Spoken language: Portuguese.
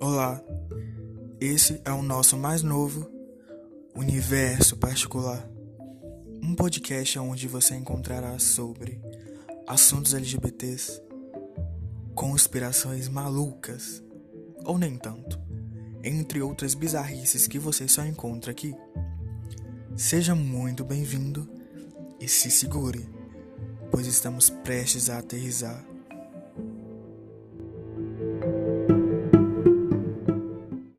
Olá, esse é o nosso mais novo Universo Particular, um podcast onde você encontrará sobre assuntos LGBTs, conspirações malucas ou nem tanto, entre outras bizarrices que você só encontra aqui. Seja muito bem-vindo e se segure, pois estamos prestes a aterrizar